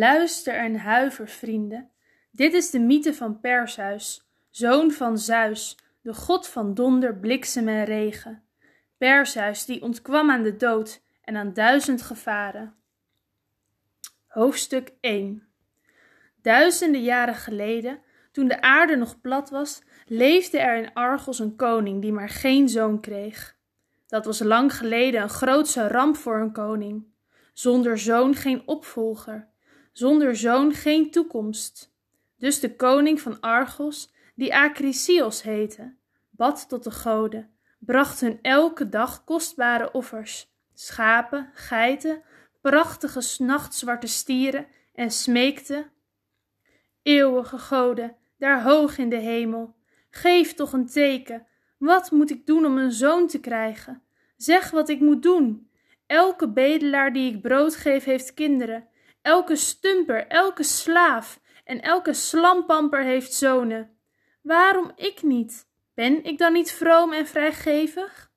Luister en huiver, vrienden. Dit is de mythe van Perseus, zoon van Zeus, de god van donder, bliksem en regen. Perseus die ontkwam aan de dood en aan duizend gevaren. Hoofdstuk 1 Duizenden jaren geleden, toen de aarde nog plat was, leefde er in Argos een koning die maar geen zoon kreeg. Dat was lang geleden een grootse ramp voor een koning. Zonder zoon geen opvolger, zonder zoon geen toekomst. Dus de koning van Argos, die Acrisios heette, bad tot de goden, bracht hun elke dag kostbare offers, schapen, geiten, prachtige nachtzwarte stieren en smeekte: Eeuwige goden, daar hoog in de hemel, geef toch een teken. Wat moet ik doen om een zoon te krijgen? Zeg wat ik moet doen. Elke bedelaar die ik brood geef, heeft kinderen. Elke stumper, elke slaaf en elke slampamper heeft zonen. Waarom ik niet? Ben ik dan niet vroom en vrijgevig?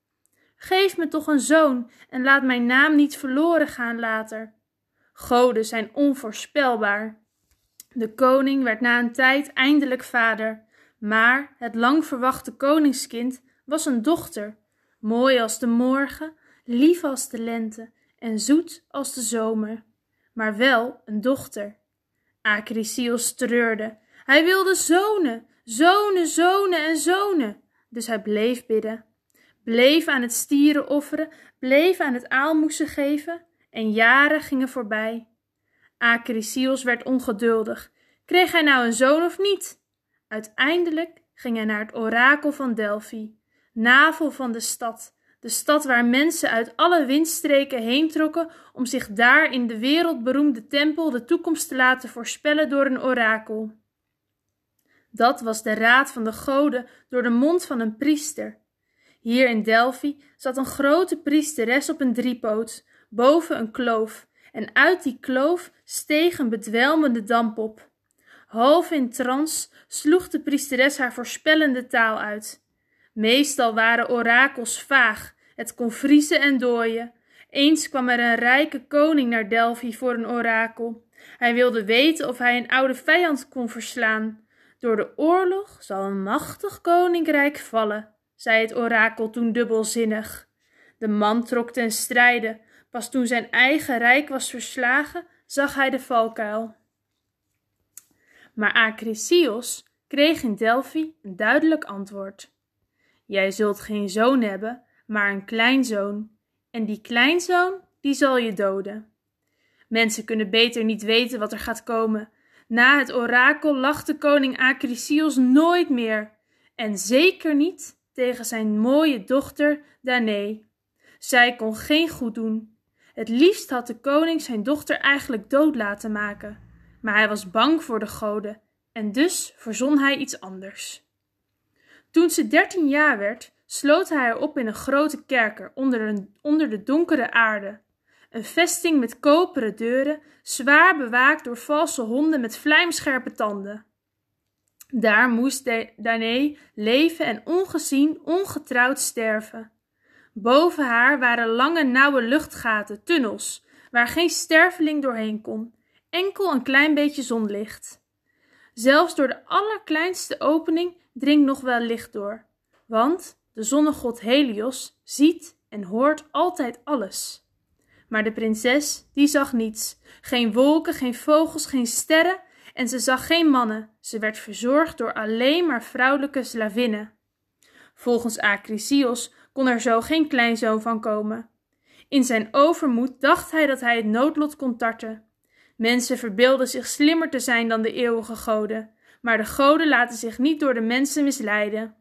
Geef me toch een zoon en laat mijn naam niet verloren gaan later. Goden zijn onvoorspelbaar. De koning werd na een tijd eindelijk vader, maar het lang verwachte koningskind was een dochter, mooi als de morgen, lief als de lente en zoet als de zomer, maar wel een dochter. Acrisios treurde. Hij wilde zonen, zonen, zonen en zonen. Dus hij bleef bidden, bleef aan het stieren offeren, bleef aan het aalmoezen geven en jaren gingen voorbij. Acrisios werd ongeduldig. Kreeg hij nou een zoon of niet? Uiteindelijk ging hij naar het orakel van Delphi, navel van de stad, de stad waar mensen uit alle windstreken heen trokken om zich daar in de wereldberoemde tempel de toekomst te laten voorspellen door een orakel. Dat was de raad van de goden door de mond van een priester. Hier in Delphi zat een grote priesteres op een driepoot, boven een kloof, en uit die kloof steeg een bedwelmende damp op. Half in trance sloeg de priesteres haar voorspellende taal uit. Meestal waren orakels vaag, het kon vriezen en dooien. Eens kwam er een rijke koning naar Delphi voor een orakel. Hij wilde weten of hij een oude vijand kon verslaan. Door de oorlog zal een machtig koninkrijk vallen, zei het orakel toen dubbelzinnig. De man trok ten strijde. Pas toen zijn eigen rijk was verslagen, zag hij de valkuil. Maar Acrisios kreeg in Delphi een duidelijk antwoord. Jij zult geen zoon hebben, maar een kleinzoon. En die kleinzoon, die zal je doden. Mensen kunnen beter niet weten wat er gaat komen. Na het orakel lachte koning Acrisios nooit meer. En zeker niet tegen zijn mooie dochter Danae. Zij kon geen goed doen. Het liefst had de koning zijn dochter eigenlijk dood laten maken. Maar hij was bang voor de goden en dus verzon hij iets anders. Toen ze dertien jaar werd, sloot hij haar op in een grote kerker onder, een, onder de donkere aarde. Een vesting met koperen deuren, zwaar bewaakt door valse honden met vlijmscherpe tanden. Daar moest Danae leven en ongezien, ongetrouwd sterven. Boven haar waren lange, nauwe luchtgaten, tunnels, waar geen sterveling doorheen kon, enkel een klein beetje zonlicht. Zelfs door de allerkleinste opening dringt nog wel licht door, want de zonnegod Helios ziet en hoort altijd alles. Maar de prinses, die zag niets. Geen wolken, geen vogels, geen sterren en ze zag geen mannen. Ze werd verzorgd door alleen maar vrouwelijke slavinnen. Volgens Acrisios kon er zo geen kleinzoon van komen. In zijn overmoed dacht hij dat hij het noodlot kon tarten. Mensen verbeelden zich slimmer te zijn dan de eeuwige goden, maar de goden laten zich niet door de mensen misleiden.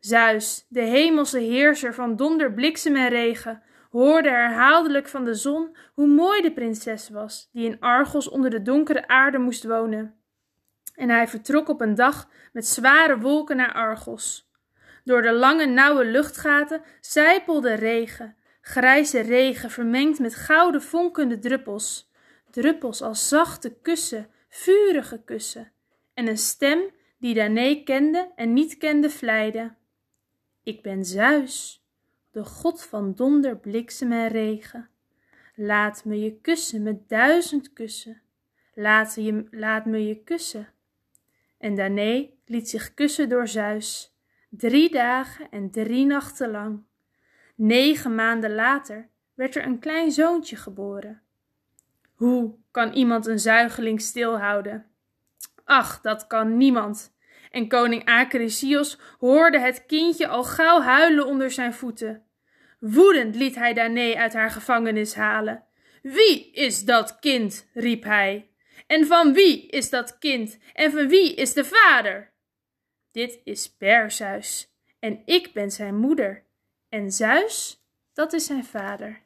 Zeus, de hemelse heerser van donder, bliksem en regen, hoorde herhaaldelijk van de zon hoe mooi de prinses was, die in Argos onder de donkere aarde moest wonen. En hij vertrok op een dag met zware wolken naar Argos. Door de lange, nauwe luchtgaten zijpelde regen, grijze regen vermengd met gouden vonkende druppels druppels als zachte kussen, vurige kussen, en een stem die Danae kende en niet kende vleide. Ik ben Zeus, de god van donder, bliksem en regen. Laat me je kussen met duizend kussen. laat, je, laat me je kussen. En Danae liet zich kussen door Zeus, drie dagen en drie nachten lang. Negen maanden later werd er een klein zoontje geboren. Hoe kan iemand een zuigeling stilhouden? Ach, dat kan niemand. En koning Acrisios hoorde het kindje al gauw huilen onder zijn voeten. Woedend liet hij Danae uit haar gevangenis halen. Wie is dat kind? riep hij. En van wie is dat kind? En van wie is de vader? Dit is Perseus, en ik ben zijn moeder. En Zeus, dat is zijn vader.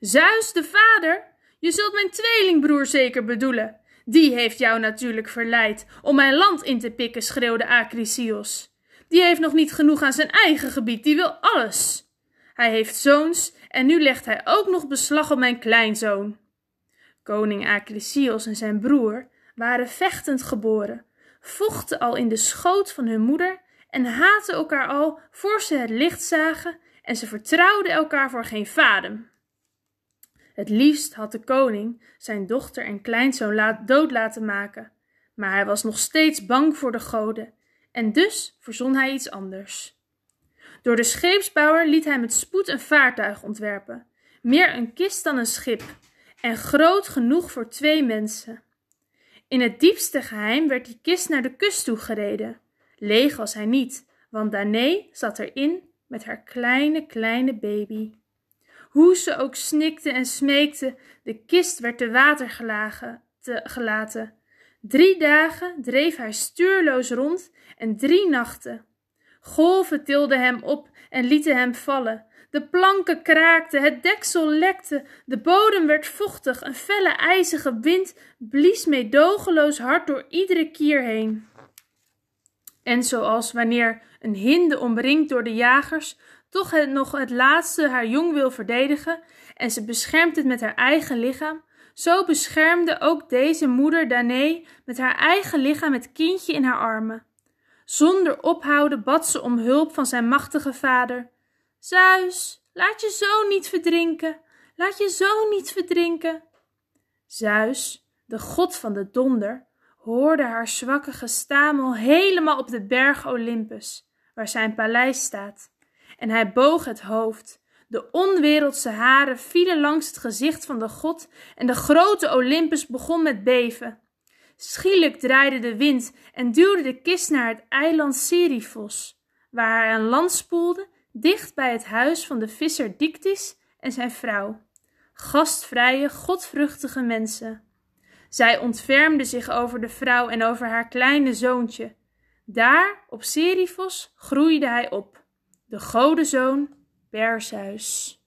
Zeus, de vader? Je zult mijn tweelingbroer zeker bedoelen. Die heeft jou natuurlijk verleid om mijn land in te pikken, schreeuwde Acrisios. Die heeft nog niet genoeg aan zijn eigen gebied, die wil alles. Hij heeft zoons en nu legt hij ook nog beslag op mijn kleinzoon. Koning Acrisios en zijn broer waren vechtend geboren, vochten al in de schoot van hun moeder en haatten elkaar al voor ze het licht zagen en ze vertrouwden elkaar voor geen vadem. Het liefst had de koning zijn dochter en kleinzoon laat dood laten maken, maar hij was nog steeds bang voor de goden en dus verzon hij iets anders. Door de scheepsbouwer liet hij met spoed een vaartuig ontwerpen, meer een kist dan een schip, en groot genoeg voor twee mensen. In het diepste geheim werd die kist naar de kust toe gereden. Leeg was hij niet, want Danae zat erin met haar kleine, kleine baby. Hoe ze ook snikte en smeekte, de kist werd te water gelagen, te, gelaten. Drie dagen dreef hij stuurloos rond en drie nachten. Golven tilden hem op en lieten hem vallen. De planken kraakten, het deksel lekte, de bodem werd vochtig, een felle ijzige wind blies meedogenloos hard door iedere kier heen. En zoals wanneer een hinde omringd door de jagers toch het, nog het laatste haar jong wil verdedigen en ze beschermt het met haar eigen lichaam, zo beschermde ook deze moeder Danae met haar eigen lichaam het kindje in haar armen. Zonder ophouden bad ze om hulp van zijn machtige vader. Zeus, laat je zoon niet verdrinken, laat je zoon niet verdrinken. Zeus, de god van de donder, hoorde haar zwakke gestamel helemaal op de berg Olympus, waar zijn paleis staat, en hij boog het hoofd. De onwereldse haren vielen langs het gezicht van de god en de grote Olympus begon met beven. Schielijk draaide de wind en duwde de kist naar het eiland Serifos, waar hij aan land spoelde, dicht bij het huis van de visser Dictys en zijn vrouw. Gastvrije, godvruchtige mensen. Zij ontfermde zich over de vrouw en over haar kleine zoontje. Daar, op Serifos, groeide hij op, de godenzoon Perseus.